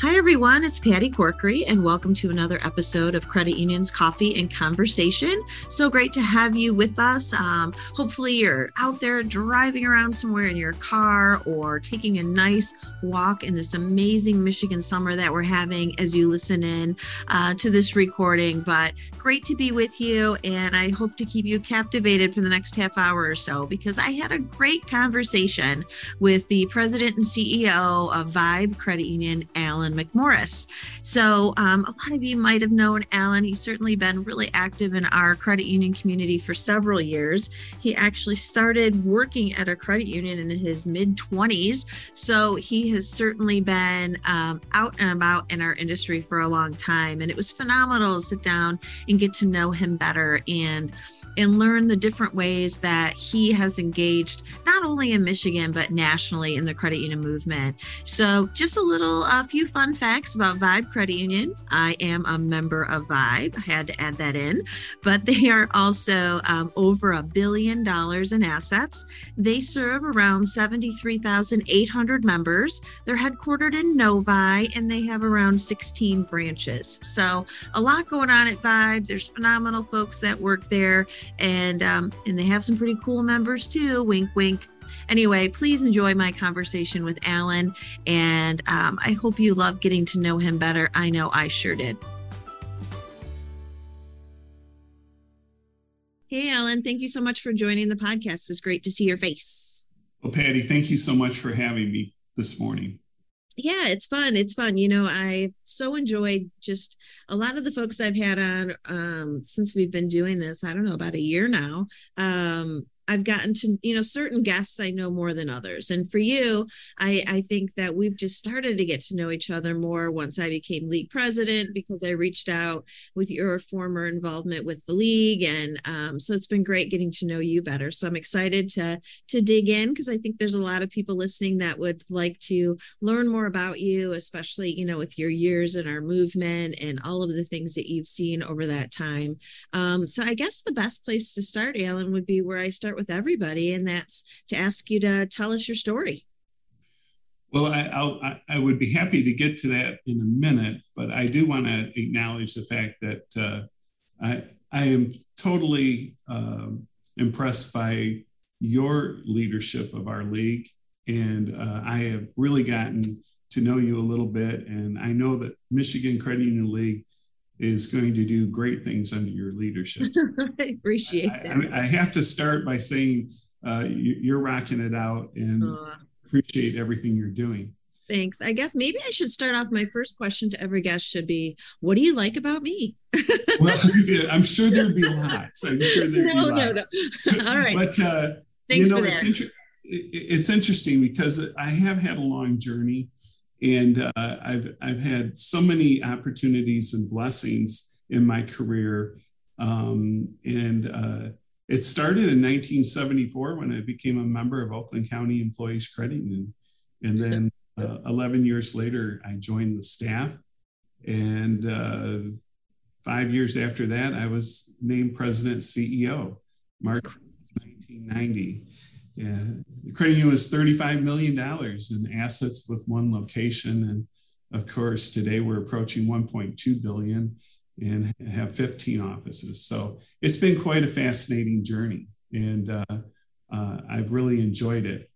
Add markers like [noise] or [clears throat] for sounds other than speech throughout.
Hi, everyone. It's Patty Corkery, and welcome to another episode of Credit Union's Coffee and Conversation. So great to have you with us. Um, hopefully, you're out there driving around somewhere in your car or taking a nice walk in this amazing Michigan summer that we're having as you listen in uh, to this recording. But great to be with you, and I hope to keep you captivated for the next half hour or so because I had a great conversation with the president and CEO of Vibe Credit Union, Alan. Alan McMorris. So, um, a lot of you might have known Alan. He's certainly been really active in our credit union community for several years. He actually started working at a credit union in his mid 20s. So, he has certainly been um, out and about in our industry for a long time. And it was phenomenal to sit down and get to know him better. And and learn the different ways that he has engaged not only in Michigan but nationally in the credit union movement. So, just a little, a few fun facts about Vibe Credit Union. I am a member of Vibe. I had to add that in, but they are also um, over a billion dollars in assets. They serve around 73,800 members. They're headquartered in Novi and they have around 16 branches. So, a lot going on at Vibe. There's phenomenal folks that work there and um, and they have some pretty cool members too. Wink, wink. Anyway, please enjoy my conversation with Alan, and um, I hope you love getting to know him better. I know I sure did. Hey, Alan, thank you so much for joining the podcast. It's great to see your face. Well, Patty, thank you so much for having me this morning yeah it's fun it's fun you know i so enjoyed just a lot of the folks i've had on um, since we've been doing this i don't know about a year now um, I've gotten to, you know, certain guests I know more than others. And for you, I, I think that we've just started to get to know each other more once I became league president because I reached out with your former involvement with the league. And um, so it's been great getting to know you better. So I'm excited to to dig in because I think there's a lot of people listening that would like to learn more about you, especially, you know, with your years in our movement and all of the things that you've seen over that time. Um, so I guess the best place to start, Alan, would be where I start with everybody, and that's to ask you to tell us your story. Well, I, I'll, I would be happy to get to that in a minute, but I do want to acknowledge the fact that uh, I, I am totally um, impressed by your leadership of our league. And uh, I have really gotten to know you a little bit. And I know that Michigan Credit Union League is going to do great things under your leadership. [laughs] I appreciate I, that. I, I, have to start by saying uh, you, are rocking it out and uh, appreciate everything you're doing. Thanks. I guess maybe I should start off. My first question to every guest should be, "What do you like about me?" [laughs] well, I'm sure there'd be lots. I'm sure there'd no, be lots. No, no. [laughs] All right. but uh, Thanks you know, for it's, inter- it's interesting because I have had a long journey and uh, I've I've had so many opportunities and blessings in my career, um, and uh, it started in 1974 when I became a member of Oakland County Employees Credit Union, and then uh, 11 years later I joined the staff, and uh, five years after that I was named president CEO, March 1990. Yeah, the credit union was $35 million in assets with one location. And of course, today we're approaching 1.2 billion and have 15 offices. So it's been quite a fascinating journey. And uh, uh, I've really enjoyed it.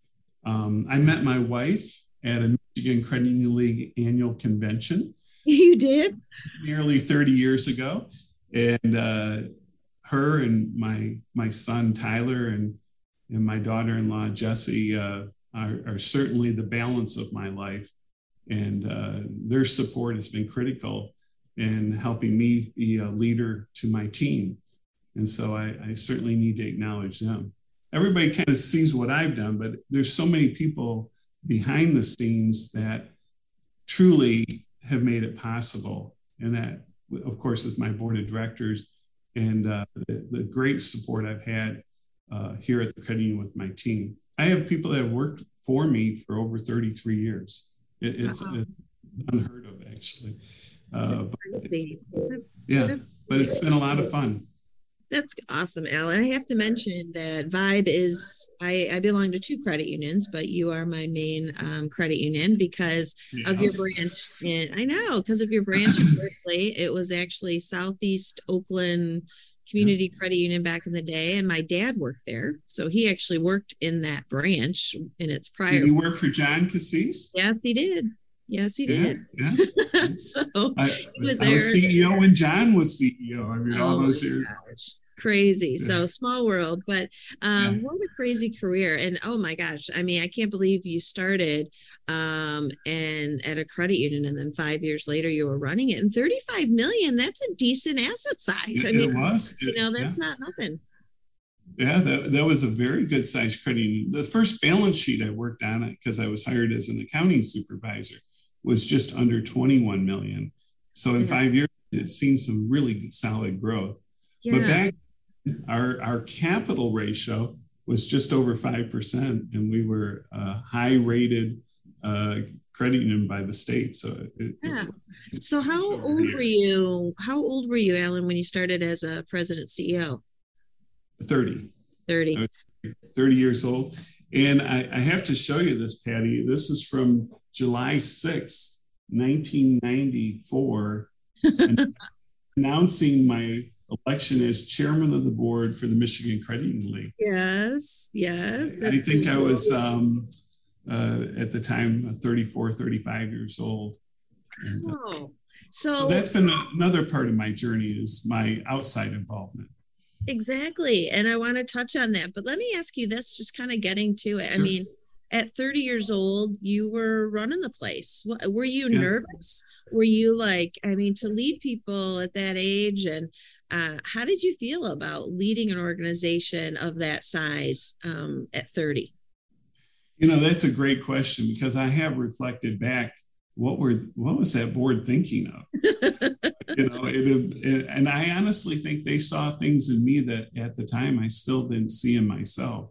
Um, I met my wife at a Michigan Credit Union League annual convention. [laughs] You did? Nearly 30 years ago. And uh, her and my my son Tyler and and my daughter-in-law Jessie uh, are, are, certainly the balance of my life, and uh, their support has been critical in helping me be a leader to my team. And so I, I certainly need to acknowledge them. Everybody kind of sees what I've done, but there's so many people behind the scenes that truly have made it possible. And that, of course, is my board of directors and uh, the, the great support I've had uh, here at the credit union with my team. I have people that have worked for me for over 33 years. It, it's, uh-huh. unheard of, actually. Uh, but, yeah, but it's been a lot of fun. That's awesome, Alan. I have to mention that Vibe is I, I belong to two credit unions, but you are my main um, credit union because yes. of your branch. And I know because of your branch in [laughs] Berkeley, it was actually Southeast Oakland Community yeah. Credit Union back in the day, and my dad worked there, so he actually worked in that branch in its prior. Did he work for John Cassis? Yes, he did. Yes, he did. Yeah. yeah. [laughs] so I, was, I was CEO when John was CEO. I mean, oh, all those years. Gosh crazy yeah. so small world but um yeah. what a crazy career and oh my gosh i mean i can't believe you started um and at a credit union and then five years later you were running it and 35 million that's a decent asset size it, i mean it was you know that's yeah. not nothing yeah, that, that was a very good size credit union. The first balance sheet I worked on it because I was hired as an accounting supervisor was just under 21 million. So in five years, it's seen some really solid growth. Yeah. But back our, our capital ratio was just over 5%, and we were a high rated uh, credit union by the state. So, it, yeah. So, how old years. were you? How old were you, Alan, when you started as a president CEO? 30. 30. 30 years old. And I, I have to show you this, Patty. This is from July 6, 1994, [laughs] announcing my election as chairman of the board for the Michigan Credit Union League. Yes, yes. I think I was um, uh, at the time 34, 35 years old. And, uh, oh, so, so that's been another part of my journey is my outside involvement. Exactly. And I want to touch on that. But let me ask you this, just kind of getting to it. Sure. I mean, at 30 years old, you were running the place. Were you yeah. nervous? Were you like, I mean, to lead people at that age and uh, how did you feel about leading an organization of that size um, at 30? You know, that's a great question because I have reflected back. What were what was that board thinking of? [laughs] you know, it, it, and I honestly think they saw things in me that at the time I still didn't see in myself,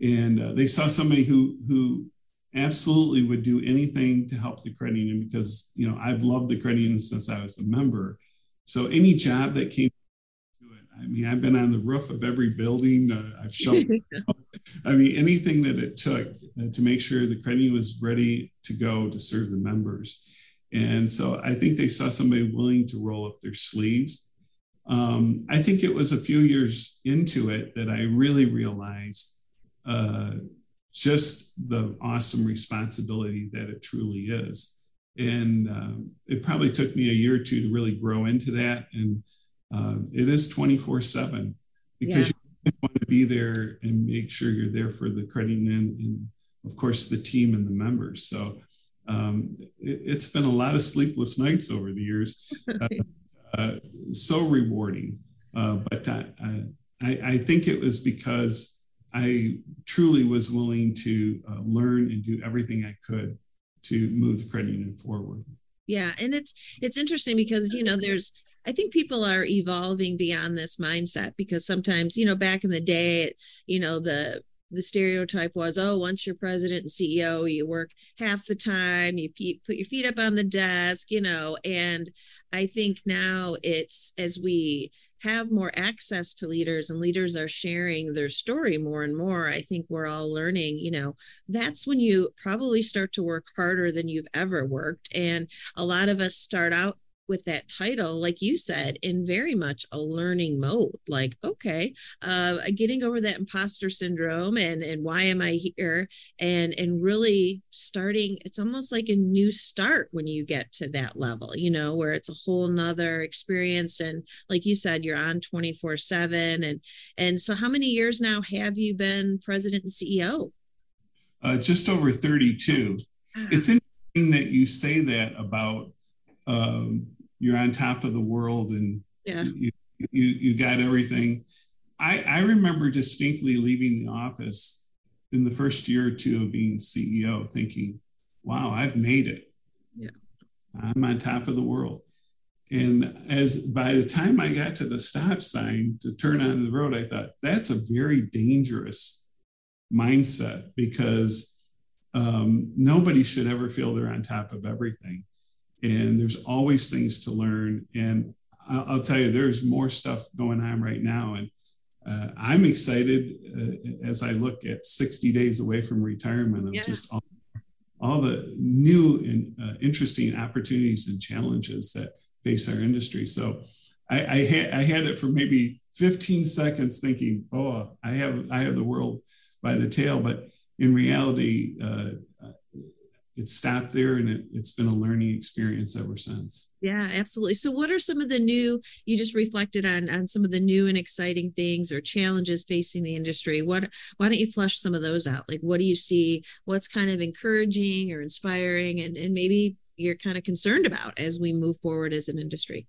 and uh, they saw somebody who who absolutely would do anything to help the credit union because you know I've loved the credit union since I was a member, so any job that came I mean, I've been on the roof of every building. Uh, I've shown, I mean, anything that it took uh, to make sure the credit was ready to go to serve the members. And so I think they saw somebody willing to roll up their sleeves. Um, I think it was a few years into it that I really realized uh, just the awesome responsibility that it truly is and um, it probably took me a year or two to really grow into that and uh, it is 24 7 because yeah. you want to be there and make sure you're there for the credit union and of course the team and the members so um, it, has been a lot of sleepless nights over the years [laughs] uh, uh, so rewarding uh, but I, I, I, think it was because i truly was willing to uh, learn and do everything i could to move the credit union forward. Yeah, and it's it's interesting because you know there's I think people are evolving beyond this mindset because sometimes you know back in the day, you know the the stereotype was oh once you're president and ceo you work half the time you put your feet up on the desk you know and i think now it's as we have more access to leaders and leaders are sharing their story more and more i think we're all learning you know that's when you probably start to work harder than you've ever worked. And a lot of us start out with that title like you said in very much a learning mode like okay uh getting over that imposter syndrome and and why am i here? And and really starting it's almost like a new start when you get to that level you know where it's a whole nother experience and like you said you're on 24 7 and and so how many years now have you been president and ceo uh, just over 32 ah. it's interesting that you say that about um, you're on top of the world and yeah. you, you, you got everything. I, I remember distinctly leaving the office in the first year or two of being CEO thinking, wow, I've made it. Yeah. I'm on top of the world. And as by the time I got to the stop sign to turn on the road, I thought that's a very dangerous mindset because um, nobody should ever feel they're on top of everything and there's always things to learn. And I'll tell you, there's more stuff going on right now, and uh, I'm excited uh, as I look at 60 days away from retirement of yeah. just all, all, the new and uh, interesting opportunities and challenges that face our industry. So I, I, had, I had it for maybe 15 seconds thinking, oh, I have I have the world by the tail, but in reality, uh, it stopped there and it, has been a learning experience ever since. Yeah absolutely. So what are some of the new you just reflected on on some of the new and exciting things or challenges facing the industry. What why don't you flush some of those out? Like what do you see what's kind of encouraging or inspiring and, and maybe you're kind of concerned about as we move forward as an industry?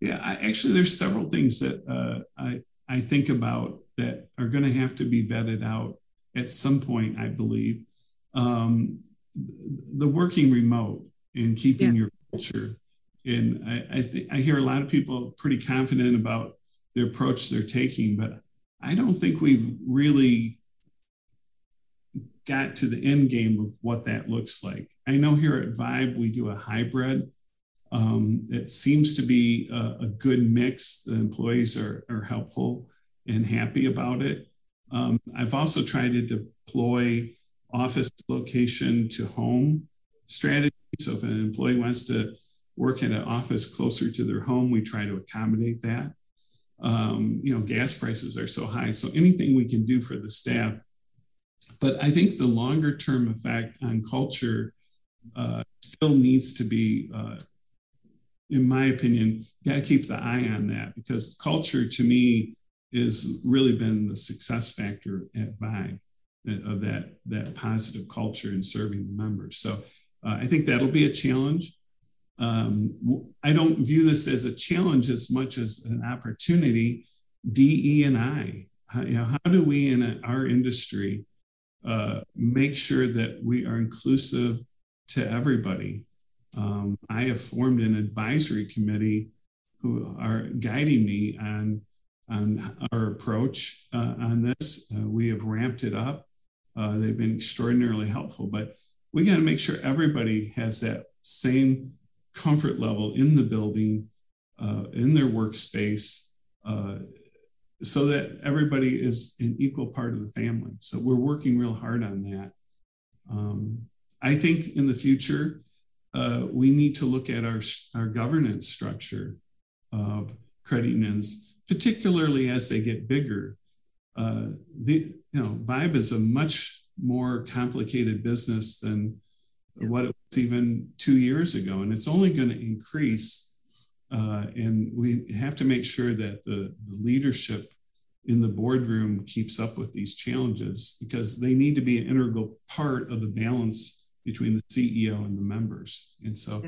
Yeah I, actually there's several things that uh, i i think about that are going to have to be vetted out at some point i believe. Um, the working remote and keeping yeah. your culture. And I, I think I hear a lot of people pretty confident about the approach they're taking, but I don't think we've really got to the end game of what that looks like. I know here at Vibe we do a hybrid. Um, it seems to be a, a, good mix. The employees are, are helpful and happy about it. Um, I've also tried to deploy office location to home strategy. So if an employee wants to work in an office closer to their home, we try to accommodate that. Um, you know, gas prices are so high. So anything we can do for the staff. But I think the longer term effect on culture uh, still needs to be, uh, in my opinion, got to keep the eye on that because culture to me is really been the success factor at Vibe of that that positive culture and serving the members. So uh, I think that'll be a challenge. Um, I don't view this as a challenge as much as an opportunity. DE and I, how, you know, how do we in a, our industry uh, make sure that we are inclusive to everybody? Um, I have formed an advisory committee who are guiding me on on our approach uh, on this. Uh, we have ramped it up. Uh, they've been extraordinarily helpful, but we got to make sure everybody has that same comfort level in the building, uh, in their workspace, uh, so that everybody is an equal part of the family. So we're working real hard on that. Um, I think in the future, uh, we need to look at our, our governance structure of credit unions, particularly as they get bigger. Uh, the, you know, Vibe is a much more complicated business than what it was even two years ago, and it's only going to increase. Uh, and we have to make sure that the, the leadership in the boardroom keeps up with these challenges because they need to be an integral part of the balance between the CEO and the members. And so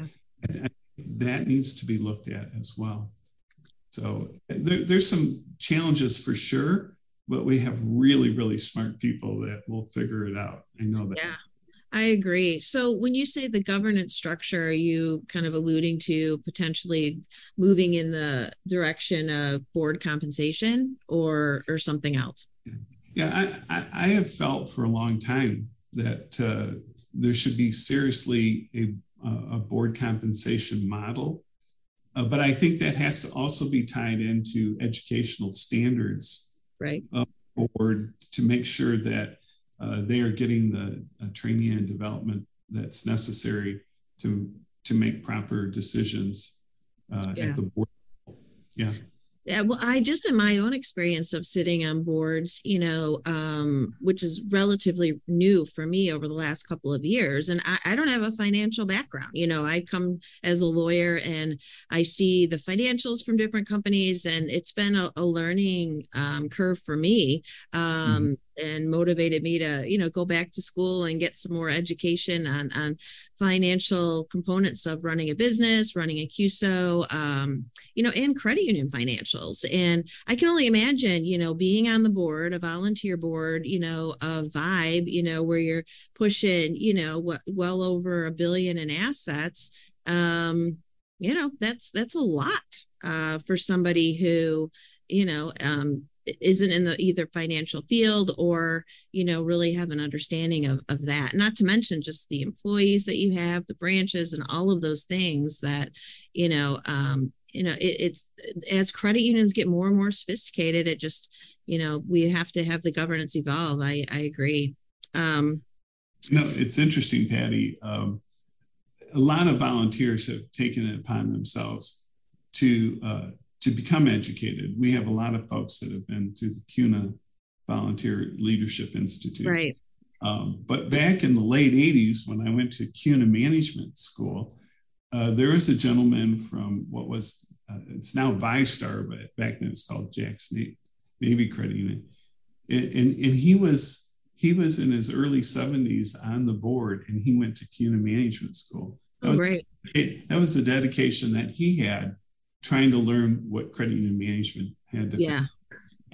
yeah. that needs to be looked at as well. So there, there's some challenges for sure, but we have really really smart people that will figure it out i know that yeah i agree. So when you say the governance structure are you kind of alluding to potentially moving in the direction of board compensation or or something else? Yeah i i, have felt for a long time that uh, there should be seriously a, a board compensation model. Uh, but i think that has to also be tied into educational standards right board to make sure that uh, they are getting the uh, training and development that's necessary to to make proper decisions uh, yeah. at the board level. yeah yeah well i just in my own experience of sitting on boards you know um, which is relatively new for me over the last couple of years and I, I, don't have a financial background. You know i come as a lawyer and i see the financials from different companies and it's been a, a learning um, curve for me. Um, mm-hmm and motivated me to you know go back to school and get some more education on on financial components of running a business running a cuso um, you know and credit union financials. And i can only imagine you know being on the board a volunteer board you know of vibe you know where you're pushing you know what well over a billion in assets. Um you know that's that's a lot uh, for somebody who you know um, isn't in the either financial field or you know really have an understanding of, of that. Not to mention just the employees that you have the branches and all of those things that you know um, you know it, it's as credit unions get more and more sophisticated it just you know we have to have the governance evolve. I i agree. Um know it's interesting patty. Um a lot of volunteers have taken it upon themselves to uh, to become educated. We have a lot of folks that have been through the CUNA Volunteer Leadership Institute. Right. Um, but back in the late 80s, when I went to CUNA Management School, uh, there was a gentleman from what was, uh, it's now VyStar, but back then it's called Jackson Navy Credit Union. And, and, and he was he was in his early 70s on the board and he went to CUNA Management School. That was, oh, that was the dedication that he had trying to learn what credit union management had to yeah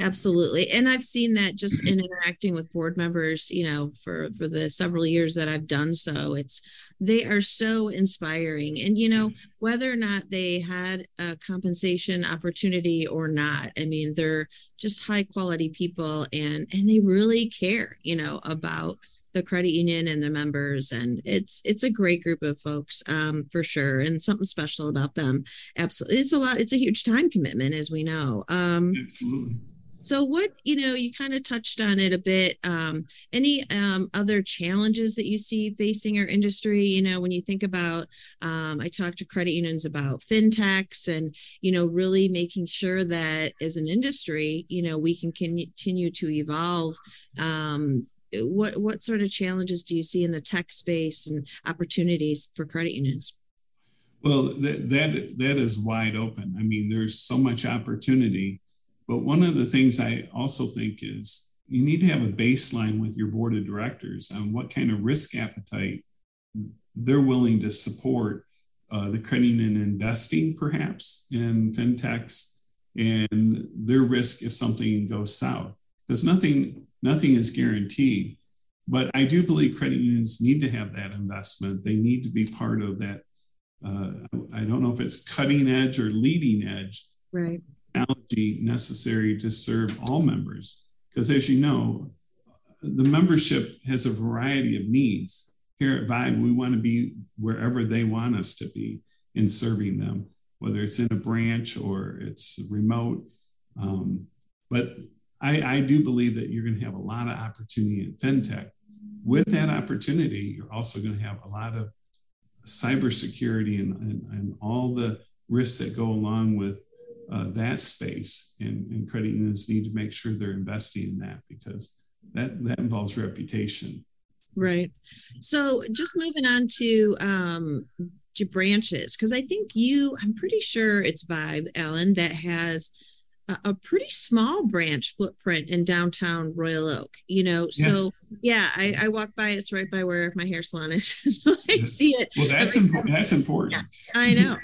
absolutely. And i've seen that just in [clears throat] interacting with board members you know for for the several years that i've done so it's they are so inspiring. And you know whether or not they had a compensation opportunity or not i mean they're just high quality people and and they really care you know about the credit union and their members and it's it's a great group of folks um, for sure and something special about them. Absolutely it's a lot it's a huge time commitment as we know. Um, absolutely. so what you know you kind of touched on it a bit um, any um, other challenges that you see facing our industry? You know when you think about um, i talked to credit unions about fintechs and you know really making sure that as an industry you know we can continue to evolve um, what what sort of challenges do you see in the tech space and opportunities for credit unions? Well, that that that is wide open. I mean, there's so much opportunity, but one of the things I also think is you need to have a baseline with your board of directors on what kind of risk appetite they're willing to support uh, the credit union investing, perhaps in fintechs, and their risk if something goes south. There's nothing nothing is guaranteed. But I do believe credit unions need to have that investment. They need to be part of that. Uh, I don't know if it's cutting edge or leading edge right. technology necessary to serve all members. Because as you know, the membership has a variety of needs. Here at Vibe, we want to be wherever they want us to be in serving them, whether it's in a branch or it's remote. Um, but I, I do believe that you're going to have a lot of opportunity in fintech. With that opportunity, you're also going to have a lot of cybersecurity and, and, and all the risks that go along with uh, that space. And, and credit unions need to make sure they're investing in that because that, that involves reputation. Right. So just moving on to um, branches, because I think you, I'm pretty sure it's Vibe, Alan, that has a, pretty small branch footprint in downtown Royal Oak, you know. Yeah. So yeah, I, I walk by, it's right by where my hair salon is. [laughs] so I see it. Well, that's important. That's important. Yeah, I know.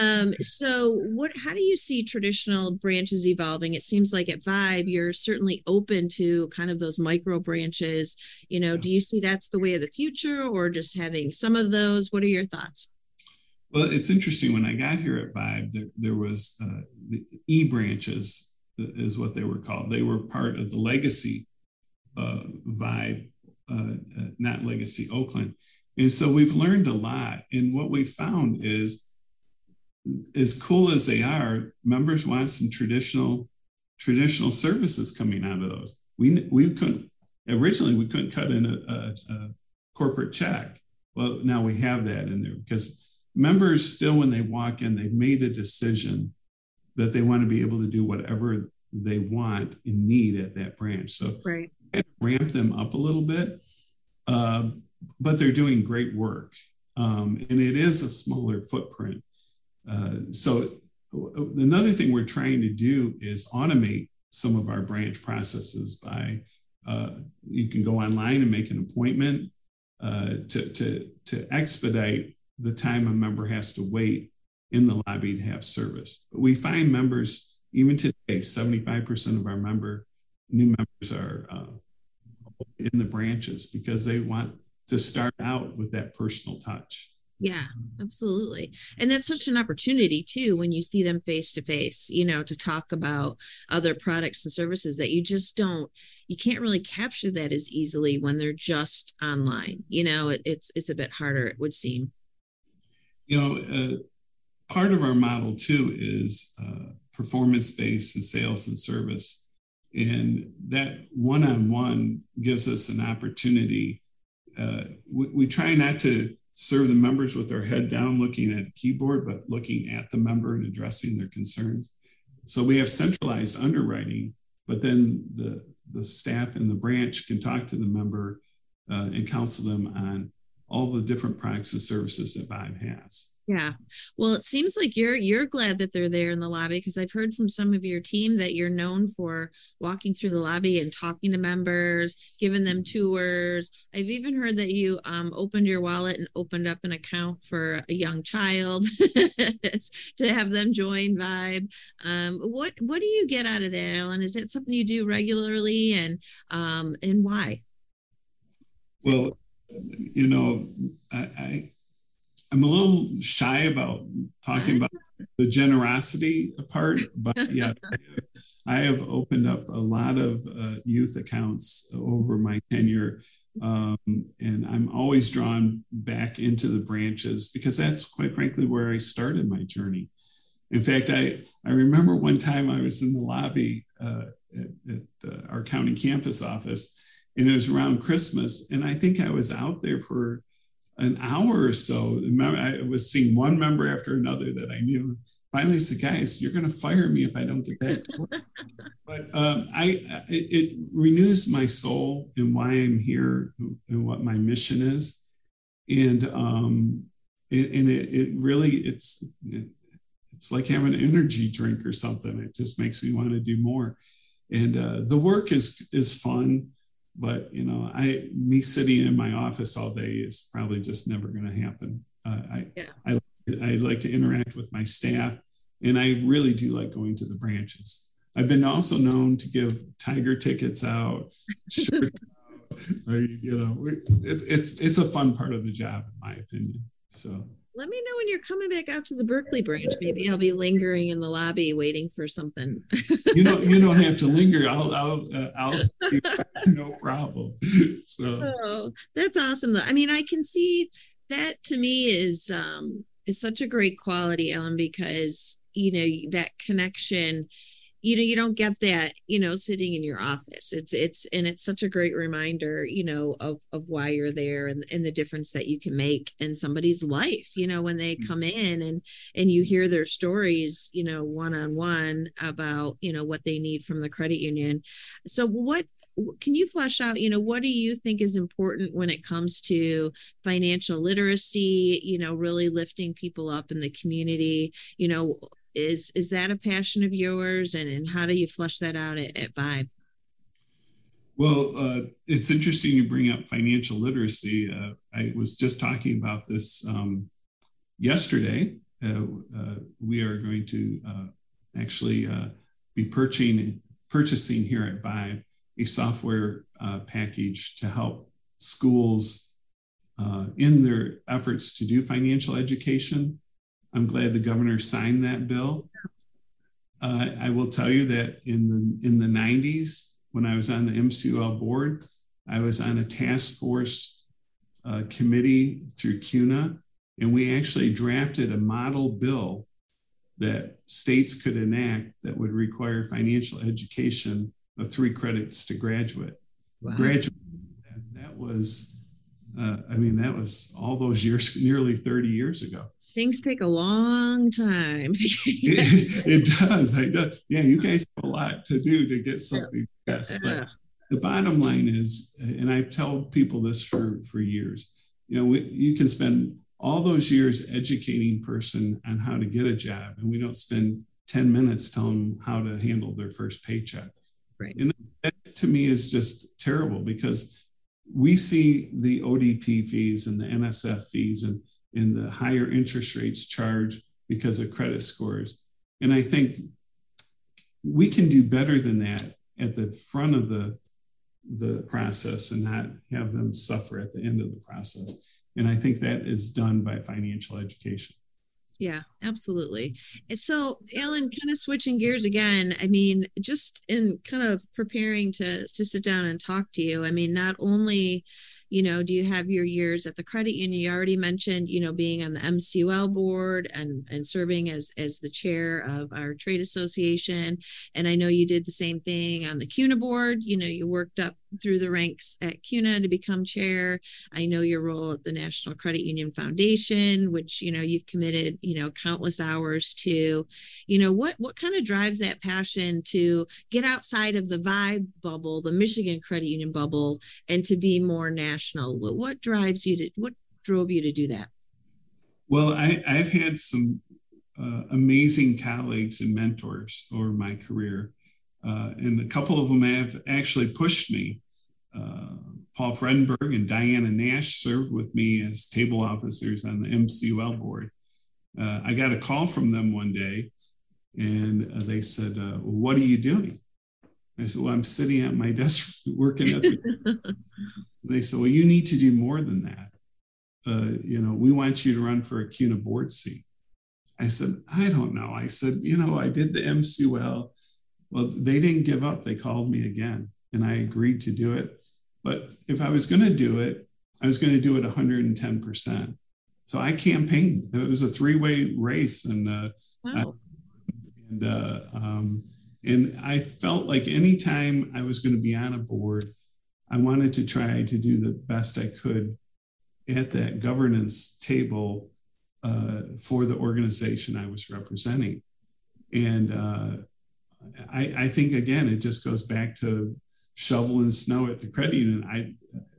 um, so what how do you see traditional branches evolving? It seems like at Vibe, you're certainly open to kind of those micro branches. You know, yeah. do you see that's the way of the future or just having some of those? What are your thoughts? Well, it's interesting. When I got here at Vibe, there, there was uh, the e branches, is what they were called. They were part of the legacy uh, Vibe, uh, uh, not legacy Oakland. And so we've learned a lot. And what we found is, as cool as they are, members want some traditional traditional services coming out of those. We we couldn't originally we couldn't cut in a, a, a corporate check. Well, now we have that in there because members still, when they walk in, they've made a decision that they want to be able to do whatever they want and need at that branch. So right. ramp them up a little bit, uh, but they're doing great work. Um, and it is a smaller footprint. Uh, so another thing we're trying to do is automate some of our branch processes by uh, you can go online and make an appointment uh, to, to, to expedite the time a member has to wait in the lobby to have service. But we find members, even today, 75% of our member new members are uh, in the branches because they want to start out with that personal touch. Yeah, absolutely. And that's such an opportunity too when you see them face to face, you know, to talk about other products and services that you just don't you can't really capture that as easily when they're just online. You know, it, it's it's a bit harder it would seem you know, uh, part of our model too is uh, performance based and sales and service. And that one on one gives us an opportunity. Uh, we, we, try not to serve the members with our head down looking at a keyboard, but looking at the member and addressing their concerns. So we have centralized underwriting, but then the, the staff in the branch can talk to the member uh, and counsel them on all the different products and services that Vibe has. Yeah. Well, it seems like you're you're glad that they're there in the lobby because I've heard from some of your team that you're known for walking through the lobby and talking to members, giving them tours. I've even heard that you um, opened your wallet and opened up an account for a young child [laughs] to have them join Vibe. Um, what what do you get out of that, Alan? Is that something you do regularly, and um, and why? Well, you know, I, I I'm a little shy about talking about the generosity part, but [laughs] yeah, I have opened up a lot of uh, youth accounts over my tenure. Um, and I'm always drawn back into the branches because that's quite frankly where I started my journey. In fact, I, I remember one time I was in the lobby uh, at, at uh, our county campus office, and it was around Christmas. And I think I was out there for an hour or so. I was seeing one member after another that I knew. Finally, said, "Guys, you're going to fire me if I don't get back to work." but um, I, it, it, renews my soul and why I'm here and what my mission is, and um, it, and it, it really it's it's like having an energy drink or something. It just makes me want to do more, and uh, the work is is fun but you know i me sitting in my office all day is probably just never going to happen. Uh, I, yeah. I i like to interact with my staff and i really do like going to the branches. I've been also known to give tiger tickets out shirts [laughs] out or, you know it's, it's it's a fun part of the job in my opinion so let me know when you're coming back out to the Berkeley branch. Maybe I'll be lingering in the lobby waiting for something. you know, you don't have to linger. [laughs] I'll, I'll, uh, I'll, [laughs] no problem. [laughs] So oh, that's awesome. Though I mean, I can see that to me is um is such a great quality, Alan, because you know that connection you know you don't get that you know sitting in your office. It's it's and it's such a great reminder you know of of why you're there and, and the difference that you can make in somebody's life you know when they mm. come in and and you hear their stories you know one on one about you know what they need from the credit union. So what can you flesh out you know what do you think is important when it comes to financial literacy you know really lifting people up in the community? You know is is that a passion of yours? And, and how do you flush that out at, at vibe? Well uh, it's interesting you bring up financial literacy. Uh, i was just talking about this um, yesterday. Uh, uh we are going to uh, actually uh, be purchasing purchasing here at vibe a software package to help schools in their efforts to do financial education I'm glad the governor signed that bill. Uh, I will tell you that in the in the 90s, when I was on the MCUL board, I was on a task force uh, committee through CUNA, and we actually drafted a model bill that states could enact that would require financial education of three credits to graduate. Wow. Graduate. That was, uh, I mean, that was all those years, nearly 30 years ago things take a long time. it, [laughs] it, does. I does. Yeah, you guys have a lot to do to get something yeah. Yes, but the bottom line is, and I've told people this for for years. You know, we, you can spend all those years educating person on how to get a job, and we don't spend ten minutes telling them how to handle their first paycheck. Right. And that to me is just terrible because we see the ODP fees and the NSF fees and in the higher interest rates charged because of credit scores. And I think we can do better than that at the front of the, the process and not have them suffer at the end of the process. And I think that is done by financial education. Yeah, absolutely. So, Alan, kind of switching gears again. I mean, just in kind of preparing to to sit down and talk to you. I mean, not only you know do you have your years at the credit union? You already mentioned you know being on the mcul board and and serving as as the chair of our trade association. And i know you did the same thing on the cuna board. You know you worked up through the ranks at cuna to become chair. I know your role at the national credit union foundation which you know you've committed you know countless hours to. You know what what kind of drives that passion to get outside of the vibe bubble the michigan credit union bubble and to be more national? What, what drives you to what drove you to do that? Well I, i've had some uh, amazing colleagues and mentors over my career and a couple of them have actually pushed me uh, Paul Fredenberg and Diana Nash served with me as table officers on the MCUL board. Uh, I got a call from them one day and uh, they said, uh, What are you doing? I said, Well, I'm sitting at my desk [laughs] working at the. [laughs] they said, Well, you need to do more than that. Uh, you know, we want you to run for a CUNA board seat. I said, I don't know. I said, You know, I did the MCUL. Well, they didn't give up. They called me again and I agreed to do it. But if I was going to do it, I was going to do it 110%. So I campaigned. It was a three-way race, and uh, wow. and uh, um, and I felt like anytime I was going to be on a board, I wanted to try to do the best I could at that governance table uh, for the organization I was representing. And uh, I, I, think again, it just goes back to shoveling snow at the credit union. I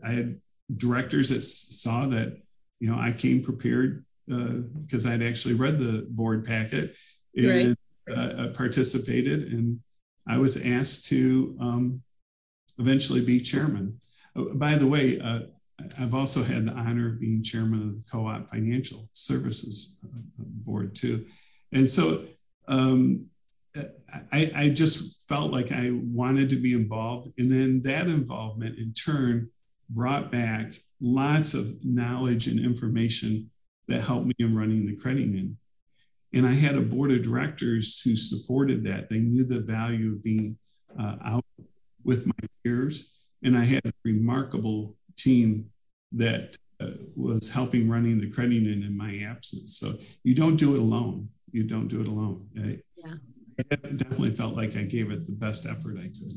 I had directors that saw that you know I came prepared because uh, I'd actually read the board packet and right. uh, participated, and I was asked to um, eventually be chairman. Uh, by the way, uh, I've also had the honor of being chairman of the Co-op Financial Services uh, Board too, and so um, I, I just felt like I wanted to be involved. And then that involvement in turn brought back lots of knowledge and information that helped me in running the credit union. And I had a board of directors who supported that. They knew the value of being uh, out with my peers. And I had a remarkable team that uh, was helping running the credit union in my absence. So you don't do it alone. You don't do it alone. Yeah. I definitely felt like I gave it the best effort I could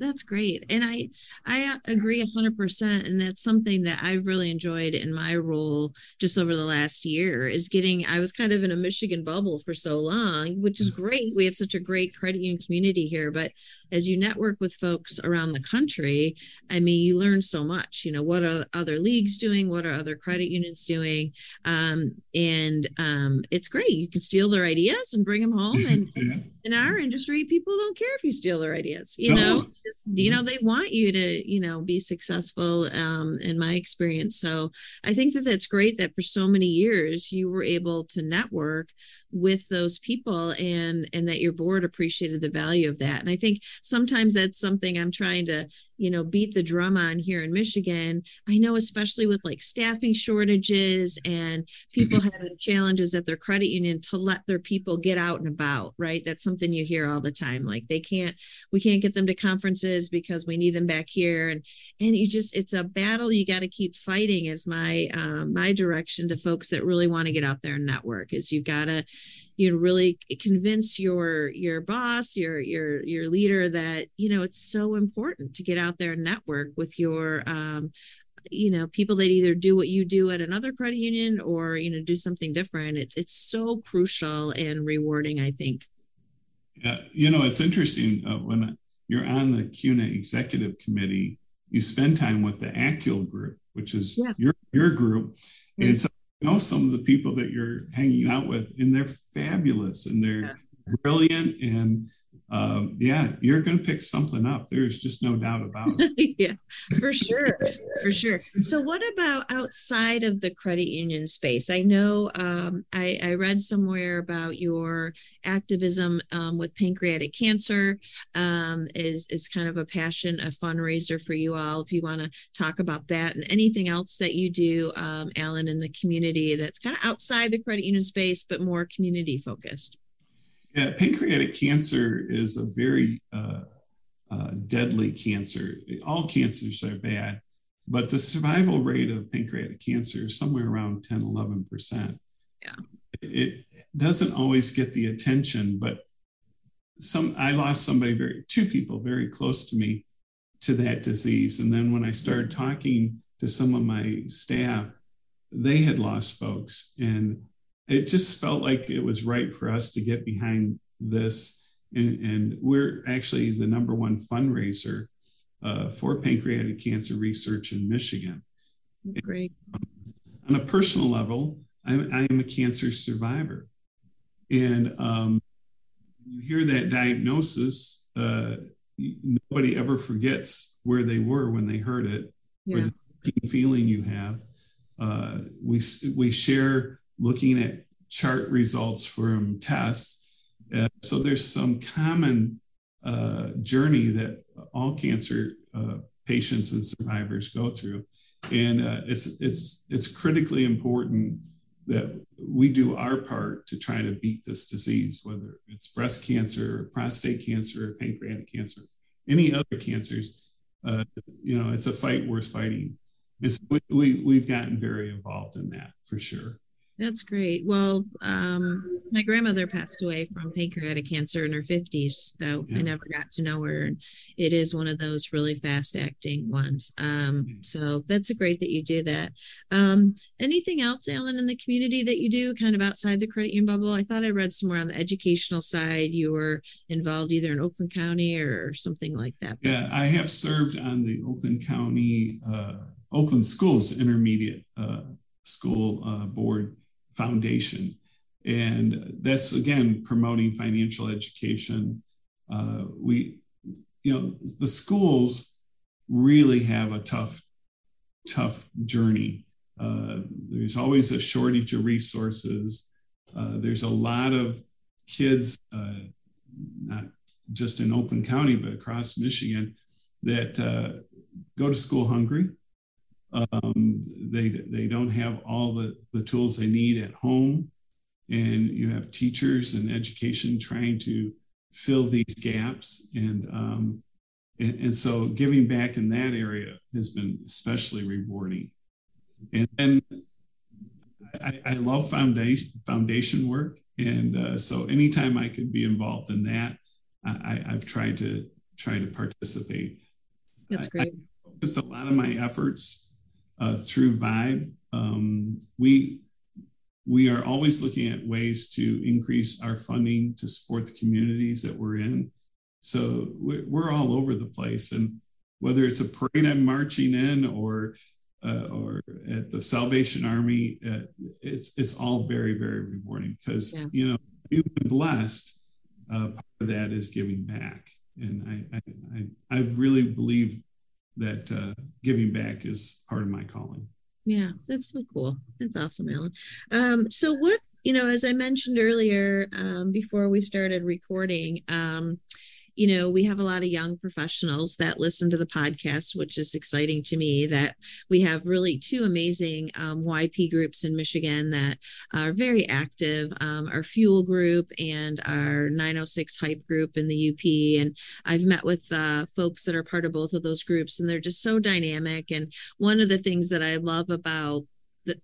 that's great. And i i agree 100% and that's something that i've really enjoyed in my role just over the last year is getting i was kind of in a michigan bubble for so long which is great. We have such a great credit union community here but as you network with folks around the country i mean you learn so much you know what are other leagues doing? What are other credit unions doing? Um, and um, it's great. You can steal their ideas and bring them home and [laughs] yeah. in our industry people don't care if you steal their ideas you no. know you know they want you to you know be successful um, in my experience. So i think that that's great that for so many years you were able to network with those people and and that your board appreciated the value of that. And i think sometimes that's something i'm trying to you know beat the drum on here in michigan. I know especially with like staffing shortages and people having challenges at their credit union to let their people get out and about right? That's something you hear all the time. Like they can't we can't get them to conferences because we need them back here. And and you just it's a battle you got to keep fighting is my um, my direction to folks that really want to get out there and network is you got to you know really convince your your boss your your your leader that you know it's so important to get out there and network with your um, you know people that either do what you do at another credit union or you know do something different. It's it's so crucial and rewarding i think. Yeah you know it's interesting uh, when you're on the cuna executive committee you spend time with the acul group which is yeah. your your group. And so know some of the people that you're hanging out with, and they're fabulous and they're yeah. brilliant. And um, yeah, you're going to pick something up. There's just no doubt about it. [laughs] yeah, for sure, for sure. So, what about outside of the credit union space? I know um, I, I, read somewhere about your activism um, with pancreatic cancer um, is is kind of a passion, a fundraiser for you all. If you want to talk about that and anything else that you do, um, Alan, in the community that's kind of outside the credit union space but more community focused. Yeah, pancreatic cancer is a very uh, uh, deadly cancer. All cancers are bad, but the survival rate of pancreatic cancer is somewhere around 10, 11%. Yeah. It doesn't always get the attention, but some I lost somebody very two people very close to me to that disease. And then when I started talking to some of my staff, they had lost folks. And it just felt like it was right for us to get behind this. And, and we're actually the number one fundraiser uh, for pancreatic cancer research in Michigan. Great. On a personal level, I'm, I am a cancer survivor. And um, you hear that diagnosis, uh, nobody ever forgets where they were when they heard it, yeah. or the feeling you have. Uh, we, we share looking at chart results from tests. Uh, so there's some common uh, journey that all cancer uh, patients and survivors go through. And uh, it's, it's, it's critically important that we do our part to try to beat this disease, whether it's breast cancer, or prostate cancer, or pancreatic cancer, any other cancers. Uh, you know, it's a fight worth fighting. So we, we, we've gotten very involved in that for sure. That's great. Well, um, my grandmother passed away from pancreatic cancer in her 50s, so yeah. I never got to know her. And it is one of those really fast acting ones. Um, so that's a great that you do that. Um, anything else, Alan, in the community that you do kind of outside the credit union bubble? I thought I read somewhere on the educational side you were involved either in Oakland County or something like that. Yeah, I have served on the Oakland County, uh, Oakland Schools Intermediate uh, School uh, Board foundation. And that's again promoting financial education. Uh, we, you know, the schools really have a tough, tough journey. Uh, there's always a shortage of resources. Uh, there's a lot of kids, uh, not just in Oakland County, but across Michigan, that uh, go to school hungry um, they, they don't have all the, the tools they need at home. And you have teachers and education trying to fill these gaps. And, um, and, and so giving back in that area has been especially rewarding. And then I, I love foundation, foundation work. And uh, so anytime I could be involved in that, I, I've tried to try to participate. That's great. Just a lot of my efforts uh, through Vibe. Um, we we are always looking at ways to increase our funding to support the communities that we're in. So we're all over the place, and whether it's a parade I'm marching in or uh, or at the Salvation Army, uh, it's it's all very very rewarding because yeah. you know you've been blessed. Uh, part of that is giving back, and I I, I, I really believe that uh, giving back is part of my calling. Yeah, that's so cool. That's awesome, Alan. Um, so, what you know, as I mentioned earlier, um, before we started recording, um, you know, we have a lot of young professionals that listen to the podcast, which is exciting to me that we have really two amazing um, YP groups in Michigan that are very active um, our Fuel group and our 906 Hype group in the UP. And I've met with uh, folks that are part of both of those groups, and they're just so dynamic. And one of the things that I love about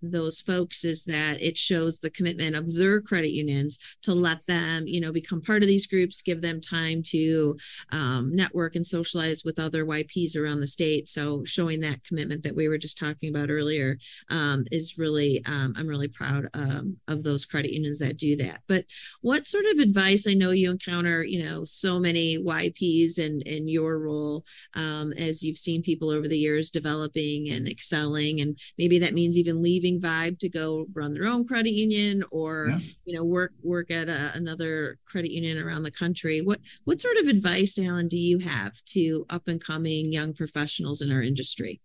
those folks is that it shows the commitment of their credit unions to let them you know become part of these groups give them time to um, network and socialize with other yps around the state. So showing that commitment that we were just talking about earlier um, is really um, i'm really proud um, of those credit unions that do that. But what sort of advice i know you encounter you know so many yps and in your role um, as you've seen people over the years developing and excelling and maybe that means even leaving Vibe to go run their own credit union or yeah. you know work work at a, another credit union around the country. What what sort of advice, Alan, do you have to up and coming young professionals in our industry?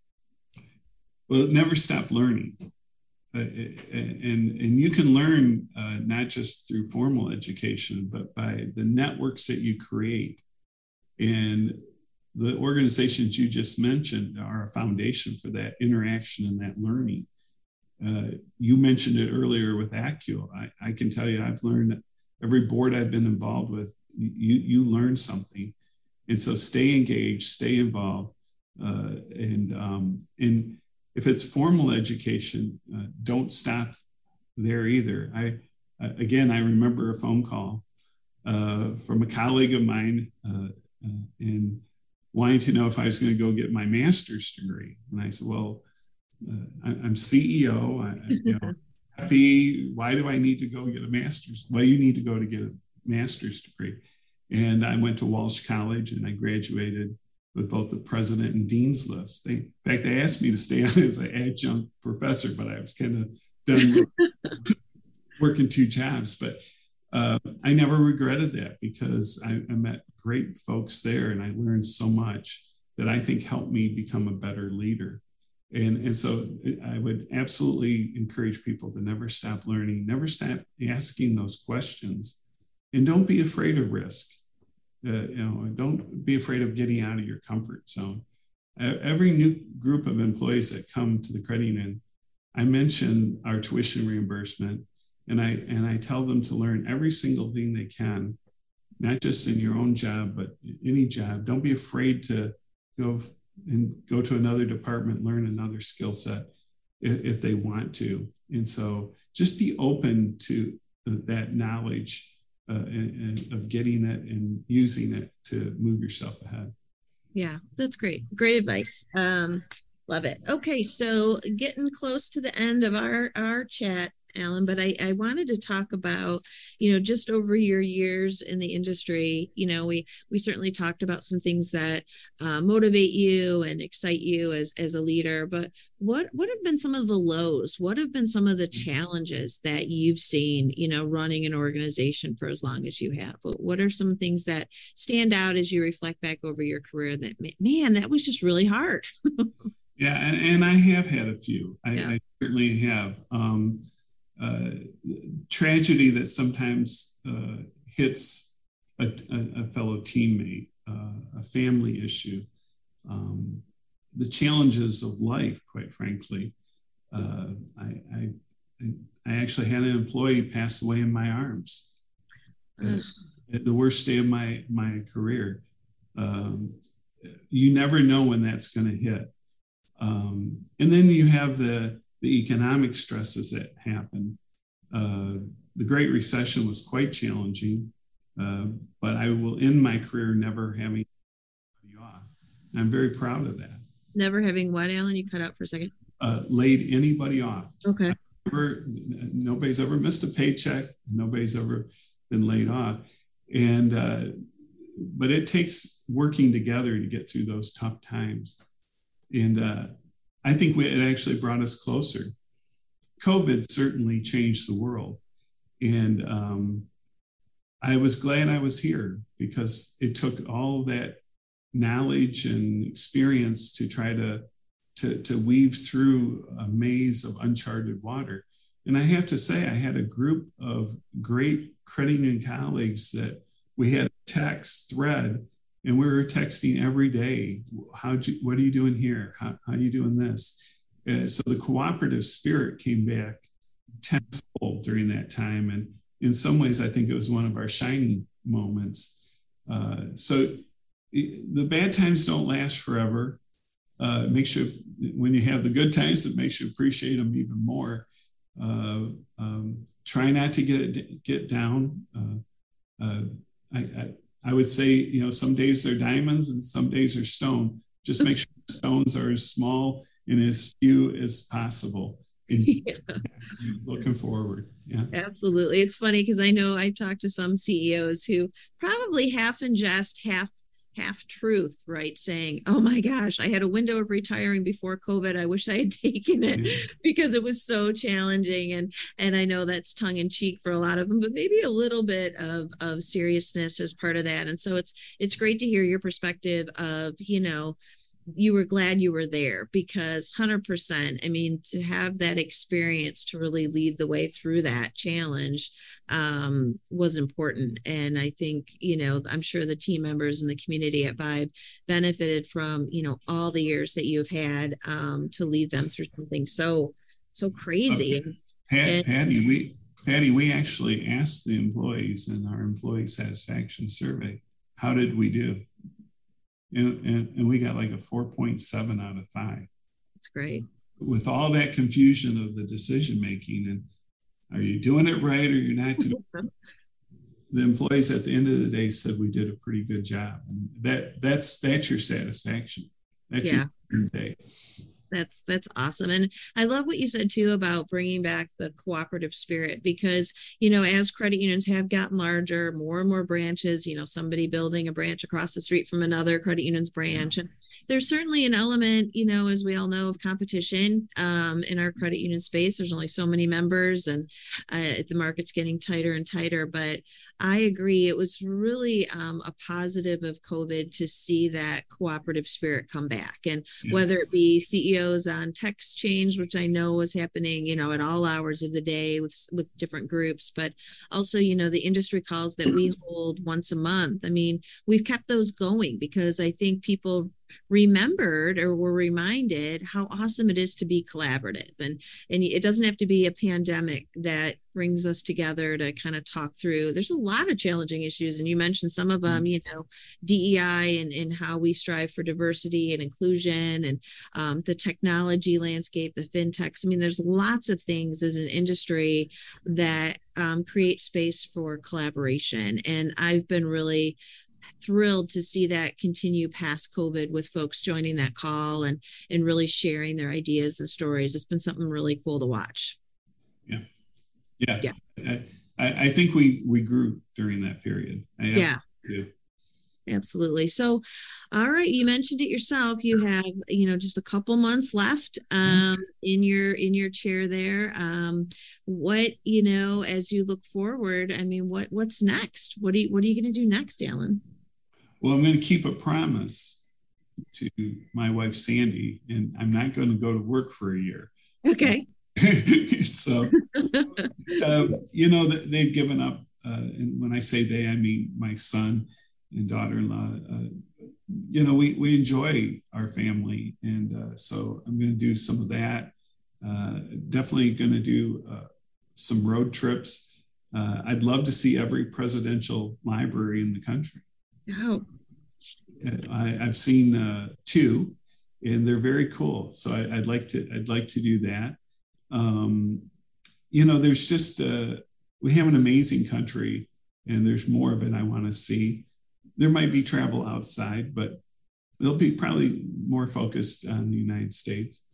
Well, never stop learning. Uh, and and you can learn uh, not just through formal education, but by the networks that you create. And the organizations you just mentioned are a foundation for that interaction and that learning. Uh, you mentioned it earlier with ACU. I, I, can tell you, I've learned that every board I've been involved with, you, you learn something. And so stay engaged, stay involved. uh, and um, and if it's formal education, uh, don't stop there either. I again, I remember a phone call uh, from a colleague of mine uh, uh, and wanting to know if I was going to go get my master's degree, and I said, "Well, uh, I, am CEO. I, you know, [laughs] happy. Why do I need to go get a master's? Well, you need to go to get a master's degree." And I went to Walsh College and I graduated with both the president and dean's list. They, in fact, they asked me to stay [laughs] on as an adjunct professor, but I was kind of done [laughs] working two jobs. But uh, I never regretted that because I, I, met great folks there and I learned so much that I think helped me become a better leader. And, and so I would absolutely encourage people to never stop learning, never stop asking those questions, and don't be afraid of risk uh, you know, don't be afraid of getting out of your comfort zone. Every new group of employees that come to the credit union, I mention our tuition reimbursement, and I and I tell them to learn every single thing they can, not just in your own job, but any job. Don't be afraid to go and go to another department, learn another skill set if, if they want to. And so, just be open to that knowledge uh, and, and of getting it and using it to move yourself ahead. Yeah, that's great. Great advice. Um, love it. Okay, so getting close to the end of our our chat. Alan, but I, I wanted to talk about, you know, just over your years in the industry, you know, we we certainly talked about some things that uh, motivate you and excite you as as a leader, but what what have been some of the lows? What have been some of the mm-hmm. challenges that you've seen, you know, running an organization for as long as you have? What are some things that stand out as you reflect back over your career that man, that was just really hard? [laughs] yeah, and, and I have had a few. I, yeah. I certainly have. Um, tragedy that sometimes uh, hits a, a, a, fellow teammate, uh, a family issue, um, the challenges of life, quite frankly. Uh, I, I, I, actually had an employee pass away in my arms mm. at the worst day of my, my career. Um, you never know when that's going to hit. Um, and then you have the the economic stresses that happened. Uh, the Great Recession was quite challenging, uh, but I will end my career never having you off. I'm very proud of that. Never having what, Alan? You cut out for a second. Uh, laid anybody off. Okay. Never, nobody's ever missed a paycheck. Nobody's ever been laid off, and uh, but it takes working together to get through those tough times. And uh, I think we, it actually brought us closer. COVID certainly changed the world. And um, I was glad I was here because it took all that knowledge and experience to try to, to, to weave through a maze of uncharted water. And I have to say, I had a group of great credit union colleagues that we had a text thread and we were texting every day how what are you doing here? How, how are you doing this? Uh, so the cooperative spirit came back tenfold during that time. And in some ways i think it was one of our shining moments. Uh, so it, the bad times don't last forever. Uh, it makes you when you have the good times it makes you appreciate them even more. Uh, um, try not to get get down. Uh, uh, I, I, I would say, you know, some days they're diamonds and some days are stone. Just hmm. make sure the stones are as small and as few as possible. [laughs] Yeah. looking forward. Yeah. Absolutely. It's funny because I know I've talked to some CEOs who probably half ingest, half half truth, right? Saying, oh my gosh, I had a window of retiring before COVID. I wish I had [laughs] taken it yeah. because it was so challenging. And and I know that's tongue in cheek for a lot of them, but maybe a little bit of, of seriousness as part of that. And so it's it's great to hear your perspective of, you know, you were glad you were there because 100% i mean to have that experience to really lead the way through that challenge um, was important. And i think you know i'm sure the team members and the community at vibe benefited from you know all the years that you've had um, to lead them through something so so crazy. Okay. Pat, and, patty we patty we actually asked the employees in our employee satisfaction survey how did we do and, and, and we got like a 4.7 out of five. That's great. With all that confusion of the decision making and are you doing it right or you're not doing [laughs] the employees at the end of the day said we did a pretty good job and that that's that's your satisfaction that's yeah. your day that's that's awesome and i love what you said too about bringing back the cooperative spirit because you know as credit unions have gotten larger more and more branches you know somebody building a branch across the street from another credit union's branch and there's certainly an element, you know, as we all know, of competition um, in our credit union space. There's only so many members, and uh, the market's getting tighter and tighter. But I agree, it was really um, a positive of COVID to see that cooperative spirit come back, and yeah. whether it be CEOs on text change, which I know was happening, you know, at all hours of the day with with different groups, but also, you know, the industry calls that we [clears throat] hold once a month. I mean, we've kept those going because I think people remembered or were reminded how awesome it is to be collaborative and and it doesn't have to be a pandemic that brings us together to kind of talk through there's a lot of challenging issues and you mentioned some of them mm-hmm. you know dei and, and how we strive for diversity and inclusion and um, the technology landscape the fintechs i mean there's lots of things as an industry that um, create space for collaboration and i've been really thrilled to see that continue past COVID with folks joining that call and and really sharing their ideas and stories. It's been something really cool to watch. Yeah, yeah, yeah. I, I think we we grew during that period. yeah. Do. Absolutely. So, all right, you mentioned it yourself. You have, you know, just a couple months left um, in your in your chair there. Um, what, you know, as you look forward, I mean, what what's next? What are you what are you going to do next, Alan? Well, I'm going to keep a promise to my wife, Sandy, and I'm not going to go to work for a year. Okay. [laughs] so, uh, you know, they've given up. Uh, and when I say they, I mean my son and daughter in law. Uh, you know, we, we enjoy our family. And uh, so I'm going to do some of that. Uh, definitely going to do uh, some road trips. I'd love to see every presidential library in the country. Oh. I, have seen uh, two, and they're very cool. So I, would like to I'd like to do that. Um, you know, there's just uh, we have an amazing country, and there's more of it I want to see. There might be travel outside, but they'll be probably more focused on the United States.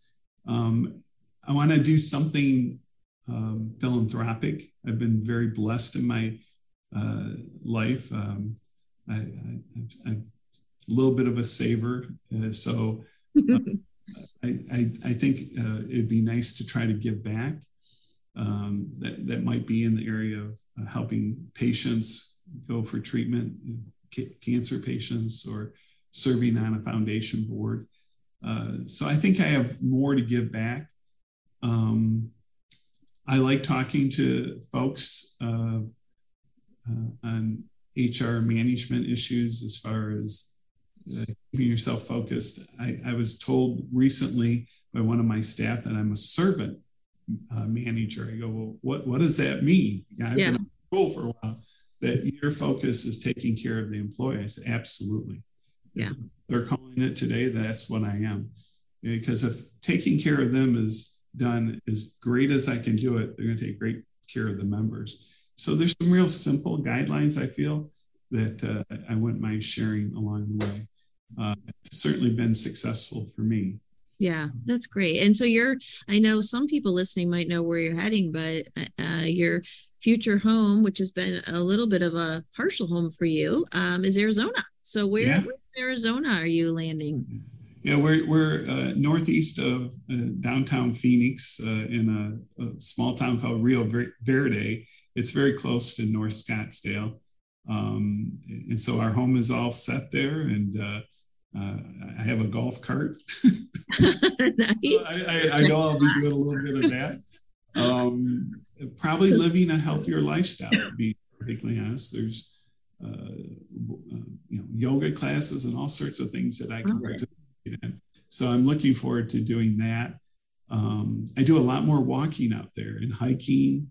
Um, I want to do something um, philanthropic. I've been very blessed in my uh, life. Um, I, am a little bit of a saver. Uh, so uh, [laughs] I, I, I, think uh, it'd be nice to try to give back. Um, that, that might be in the area of uh, helping patients go for treatment, c- cancer patients, or serving on a foundation board. Uh, so I think I have more to give back. Um, I like talking to folks uh, on HR management issues as far as uh, keeping yourself focused. I, I, was told recently by one of my staff that I'm a servant uh, manager. I go, well, what, what does that mean? Yeah, I've yeah. been school for a while. That your focus is taking care of the employee. I said, absolutely. Yeah. they're calling it today, that's what I am. Because if taking care of them is done as great as I can do it, they're going to take great care of the members. So there's some real simple guidelines I feel that uh, I wouldn't mind sharing along the way. Uh, it's certainly been successful for me. Yeah, that's great. And so you're, I know some people listening might know where you're heading, but uh, your future home, which has been a little bit of a partial home for you, um, is Arizona. So where, yeah. where Arizona are you landing? Yeah, we're, we're uh, northeast of uh, downtown Phoenix uh, in a, a, small town called Rio Verde. It's very close to North Scottsdale. Um, and so our home is all set there, and uh, I have a golf cart. [laughs] nice. I, I, I, know I'll be doing a little bit of that. Um, probably living a healthier lifestyle, to be perfectly honest. There's uh, uh you know yoga classes and all sorts of things that I can okay. participate in. So I'm looking forward to doing that. Um, I do a lot more walking out there and hiking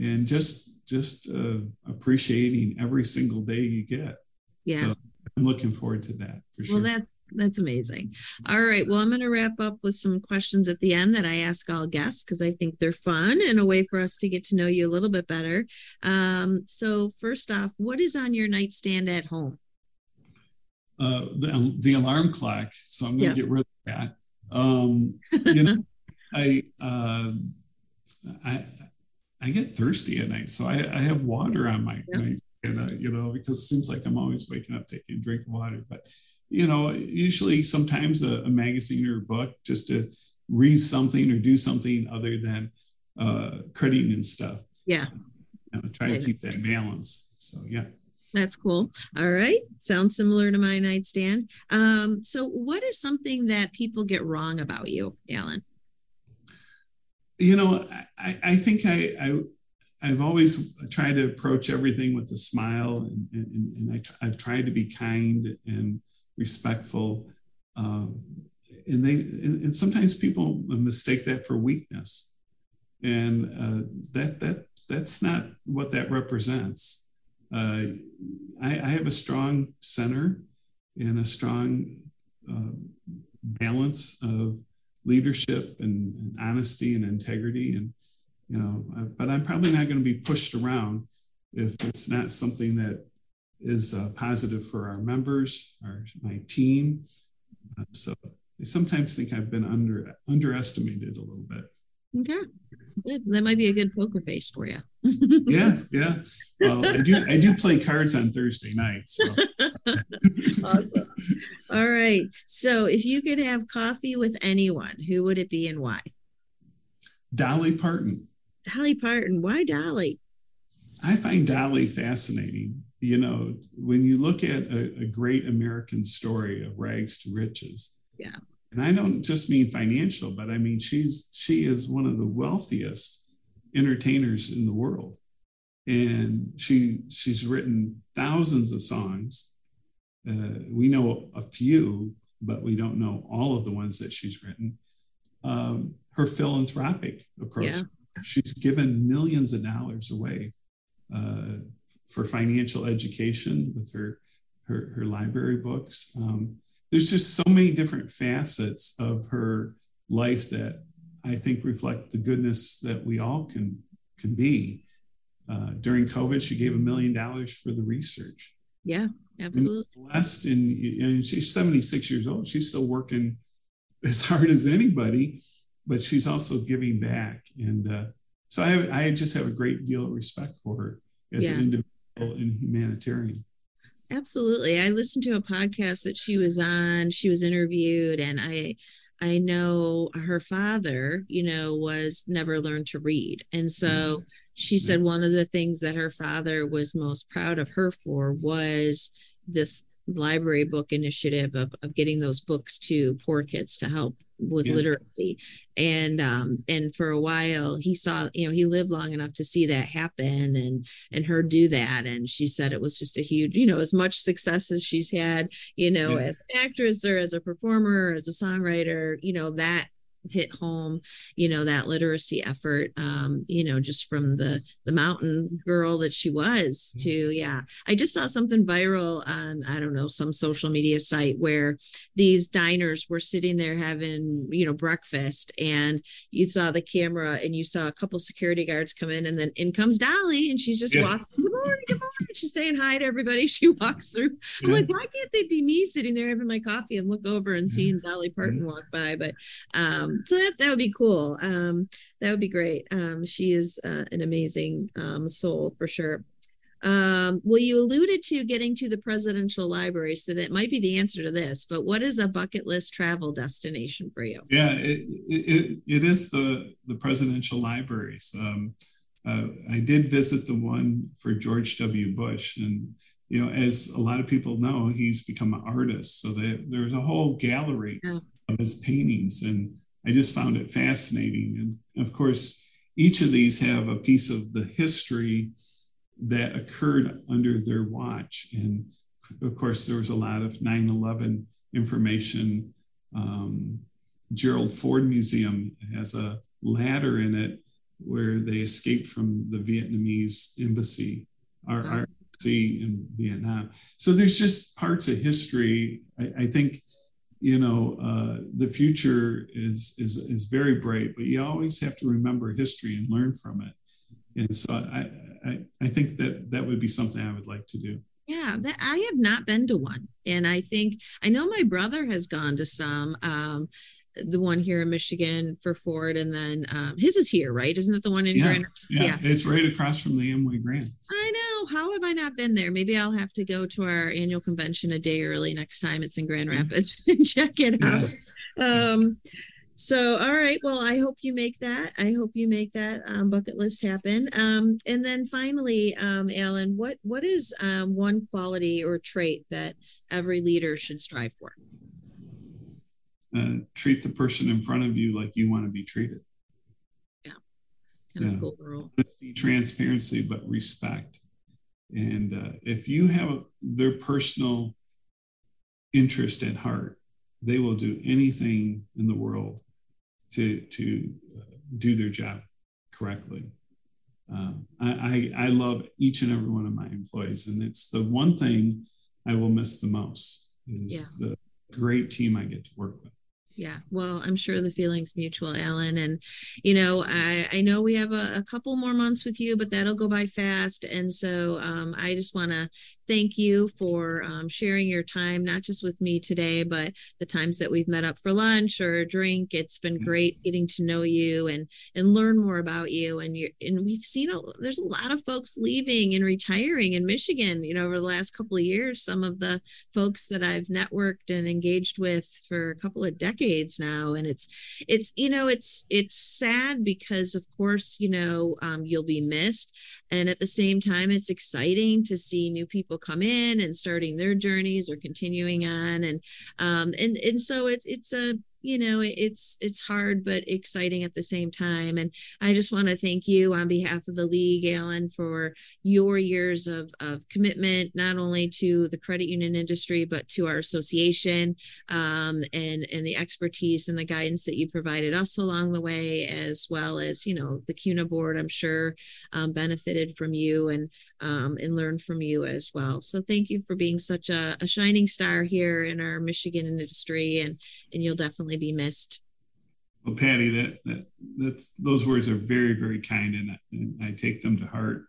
and just just uh, appreciating every single day you get. Yeah. So I'm looking forward to that for sure. Well, that's that's amazing. All right. Well, I'm going to wrap up with some questions at the end that I ask all guests because I think they're fun and a way for us to get to know you a little bit better. Um, so, first off, what is on your nightstand at home? Uh, the, the alarm clock. So I'm going to yeah. get rid of that. Um, you know, [laughs] I, uh, I, I get thirsty at night, so I, I have water on my yeah. Nightstand, uh, you know, because it seems like I'm always waking up taking a drink of water. But you know, usually sometimes a, a, magazine or a book just to read something or do something other than uh, credit and stuff. Yeah. You know, try to keep that balance. So, yeah. That's cool. All right. Sounds similar to my nightstand. Um, so, what is something that people get wrong about you, Alan? You know, I, I think I, I I've always tried to approach everything with a smile, and, and, and I, have tried to be kind and respectful. Um, and they and, and, sometimes people mistake that for weakness, and uh, that that that's not what that represents. Uh, I, I, have a strong center and a strong uh, balance of leadership and, and, honesty and integrity, and you know. Uh, but I'm probably not going to be pushed around if it's not something that is uh, positive for our members, our my team. Uh, so I sometimes think I've been under underestimated a little bit. Okay, good. That might be a good poker face for you. yeah, yeah. [laughs] Well, I do. I do play cards on Thursday nights. So. [laughs] awesome. All right. So, if you could have coffee with anyone, who would it be and why? Dolly Parton. Dolly Parton. Why Dolly? I find Dolly fascinating you know, when you look at a, a, great American story of rags to riches, yeah, and I don't just mean financial, but I mean she's she is one of the wealthiest entertainers in the world, and she she's written thousands of songs. Uh, we know a few, but we don't know all of the ones that she's written. Um, her philanthropic approach. Yeah. She's given millions of dollars away uh, for financial education with her her, her library books. Um, there's just so many different facets of her life that I think reflect the goodness that we all can can be. Uh, during COVID, she gave a million dollars for the research. Yeah, absolutely. blessed, and, and she's 76 years old. She's still working as hard as anybody, but she's also giving back. And uh, so I, I just have a great deal of respect for her as yeah. an individual and humanitarian. Absolutely. I listened to a podcast that she was on. She was interviewed, and I I know her father, you know, was never learned to read. And so she said one of the things that her father was most proud of her for was this library book initiative of, of getting those books to poor kids to help with yeah. literacy and um and for a while he saw you know he lived long enough to see that happen and and her do that and she said it was just a huge you know as much success as she's had you know yeah. as an actress or as a performer or as a songwriter you know that hit home you know that literacy effort um you know just from the the mountain girl that she was mm-hmm. to yeah. I just saw something viral on i don't know some social media site where these diners were sitting there having you know breakfast and you saw the camera and you saw a couple security guards come in and then in comes dolly and she's just yeah. walking good morning good morning. She's saying hi to everybody. [laughs] She walks through. I'm yeah. like why can't they be me sitting there having my coffee and look over and seeing dolly parton walk by? But um um, so that, that would be cool. Um, that would be great. Um, she is uh, an amazing um, soul for sure. Um, well, you alluded to getting to the presidential library, so that might be the answer to this. But what is a bucket list travel destination for you? Yeah, it it, it is the the presidential libraries. Um, uh, I did visit the one for George W. Bush, and you know, as a lot of people know, he's become an artist. So they, there's a whole gallery yeah. of his paintings, and I just found it fascinating. And of course, each of these have a piece of the history that occurred under their watch. And of course, there was a lot of 9 11 information. Um, Gerald Ford Museum has a ladder in it where they escaped from the Vietnamese embassy. Our, Sea in Vietnam. So there's just parts of history. I, I think, you know, uh, the future is, is, is very bright, but you always have to remember history and learn from it. And so I, I, I think that that would be something I would like to do. Yeah, that, I have not been to one. And I think, I know my brother has gone to some. Um, the one here in Michigan for Ford, and then um, his is here, right? Isn't it the one in yeah, Grand? Yeah, yeah, it's right across from the Amway Grand. I know. How have I not been there? Maybe I'll have to go to our annual convention a day early next time it's in Grand. Rapids [laughs] and check it yeah. out. Um, so all right well i hope you make that i hope you make that um, bucket list happen um, and then finally um, alan what what is um, one quality or trait that every leader should strive for uh, treat the person in front of you like you want to be treated. Yeah, kind yeah. of cool rule. Honesty, transparency, but respect. And uh, if you have their personal interest at heart, they will do anything in the world to to uh, do their job correctly. Um, I, I, I love each and every one of my employees, and it's the one thing I will miss the most is yeah. the great team I get to work with yeah well i'm sure the feeling's mutual alan and you know i i know we have a, a couple more months with you but that'll go by fast and so um, i just want to thank you for um, sharing your time, not just with me today, but the times that we've met up for lunch or a drink. It's been mm-hmm. great getting to know you and and learn more about you. And you and we've seen a, there's a lot of folks leaving and retiring in Michigan. You know, over the last couple of years, some of the folks that I've networked and engaged with for a couple of decades now, and it's it's you know it's it's sad because of course you know um, you'll be missed, and at the same time it's exciting to see new people come in and starting their journeys or continuing on. And um and and so it, it's a you know it's it's hard but exciting at the same time. And i just want to thank you on behalf of the league alan for your years of, of commitment not only to the credit union industry but to our association um, and and the expertise and the guidance that you provided us along the way as well as you know the cuna board i'm sure um, benefited from you. And um, and learn from you as well so thank you for being such a, a shining star here in our michigan industry and and you'll definitely be missed. Well, Patty, that, that that's those words are very, very kind, and, and I take them to heart.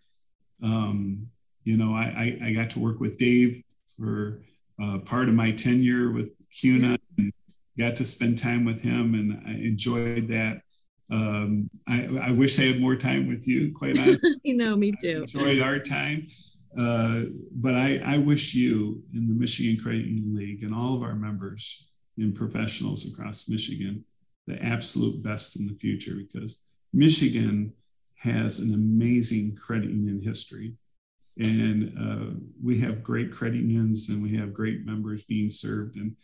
Um, you know, I, I, I got to work with Dave for uh, part of my tenure with CUNA, and got to spend time with him, and I enjoyed that. Um, I, I wish I had more time with you, quite honestly. [laughs] you know, me too. I enjoyed our time. Uh, but I, I wish you in the Michigan Credit Union League and all of our members and professionals across Michigan the absolute best in the future because Michigan has an amazing credit union history. And uh, we have great credit unions and we have great members being served. And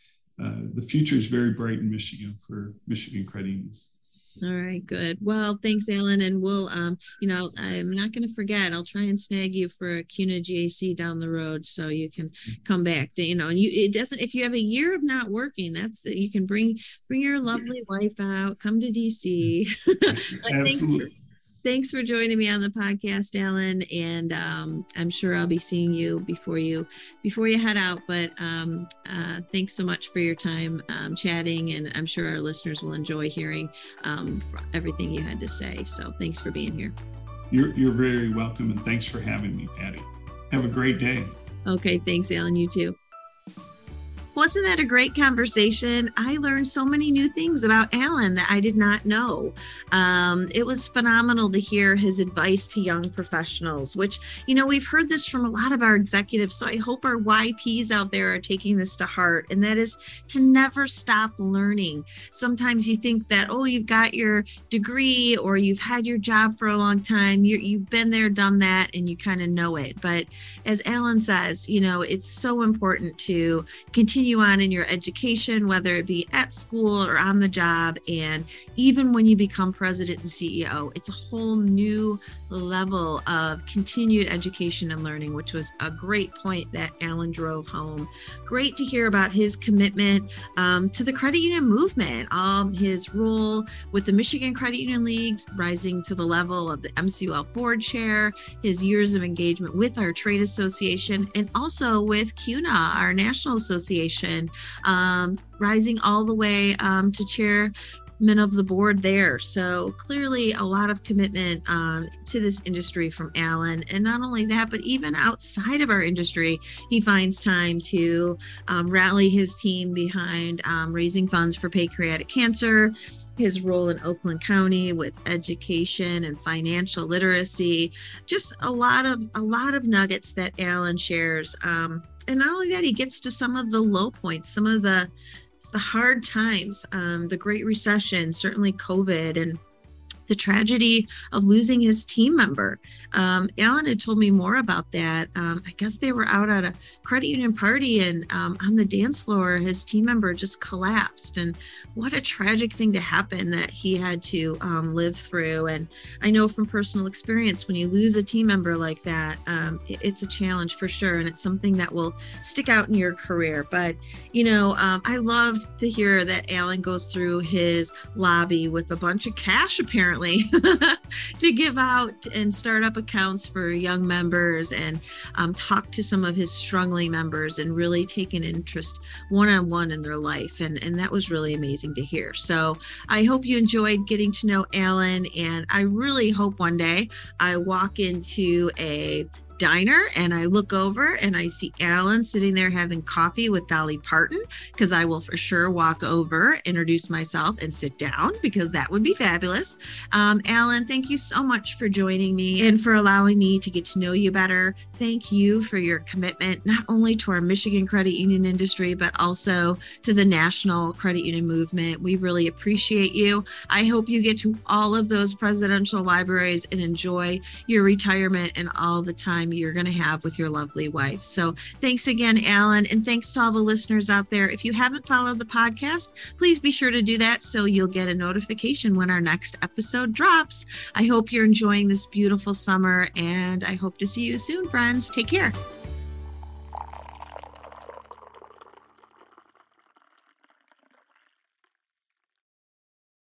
uh, the future is very bright in Michigan for Michigan credit unions. All right, good. Well, thanks, Alan. And we'll, um, you know, I'm not going to forget. I'll try and snag you for a CUNA GAC down the road so you can come back. To, you know, and you it doesn't. If you have a year of not working, that's that you can bring bring your lovely wife out, come to DC. [laughs] Absolutely thanks for joining me on the podcast, Alan. And um, I'm sure I'll be seeing you before you before you head out. But um, uh, thanks so much for your time um, chatting, and I'm sure our listeners will enjoy hearing um, everything you had to say. So thanks for being here. You're you're very welcome, and thanks for having me, Patty. Have a great day. Okay, thanks, Alan. You too. Wasn't that a great conversation? I learned so many new things about Alan that I did not know. Um, it was phenomenal to hear his advice to young professionals, which, you know, we've heard this from a lot of our executives. So I hope our YPs out there are taking this to heart, and that is to never stop learning. Sometimes you think that, oh, you've got your degree or you've had your job for a long time, you you've been there, done that, and you kind of know it. But as Alan says, you know, it's so important to continue on in your education, whether it be at school or on the job. And even when you become president and CEO, it's a whole new level of continued education and learning, which was a great point that Alan drove home. Great to hear about his commitment um, to the credit union movement, um, his role with the Michigan Credit Union Leagues, rising to the level of the MCUL board chair, his years of engagement with our trade association, and also with CUNA, our national association, um, rising all the way um, to chair of the board there. So clearly, a lot of commitment um, to this industry from Alan. And not only that, but even outside of our industry, he finds time to um, rally his team behind um, raising funds for pancreatic cancer. His role in Oakland County with education and financial literacy, just a lot of a lot of nuggets that Alan shares. And not only that, he gets to some of the low points, some of the the hard times, um, the Great Recession, certainly COVID, and the tragedy of losing his team member. Um, Alan had told me more about that. Um, I guess they were out at a credit union party, and um, on the dance floor, his team member just collapsed. And what a tragic thing to happen that he had to um, live through. And I know from personal experience, when you lose a team member like that, um, it, it's a challenge for sure, and it's something that will stick out in your career. But you know, um, I love to hear that Alan goes through his lobby with a bunch of cash, apparently [laughs] to give out and start up accounts for young members and um, talk to some of his struggling members and really take an interest one on one in their life. And, and that was really amazing to hear. So I hope you enjoyed getting to know Alan. And I really hope one day I walk into a diner and I look over and I see Alan sitting there having coffee with Dolly Parton because I will for sure walk over, introduce myself, and sit down because that would be fabulous. Um, Alan, thank you so much for joining me and for allowing me to get to know you better. Thank you for your commitment, not only to our Michigan credit union industry, but also to the national credit union movement. We really appreciate you. I hope you get to all of those presidential libraries and enjoy your retirement and all the time time you're going to have with your lovely wife. So thanks again, Alan. And thanks to all the listeners out there. If you haven't followed the podcast, please be sure to do that so you'll get a notification when our next episode drops. I hope you're enjoying this beautiful summer and I hope to see you soon, friends. Take care.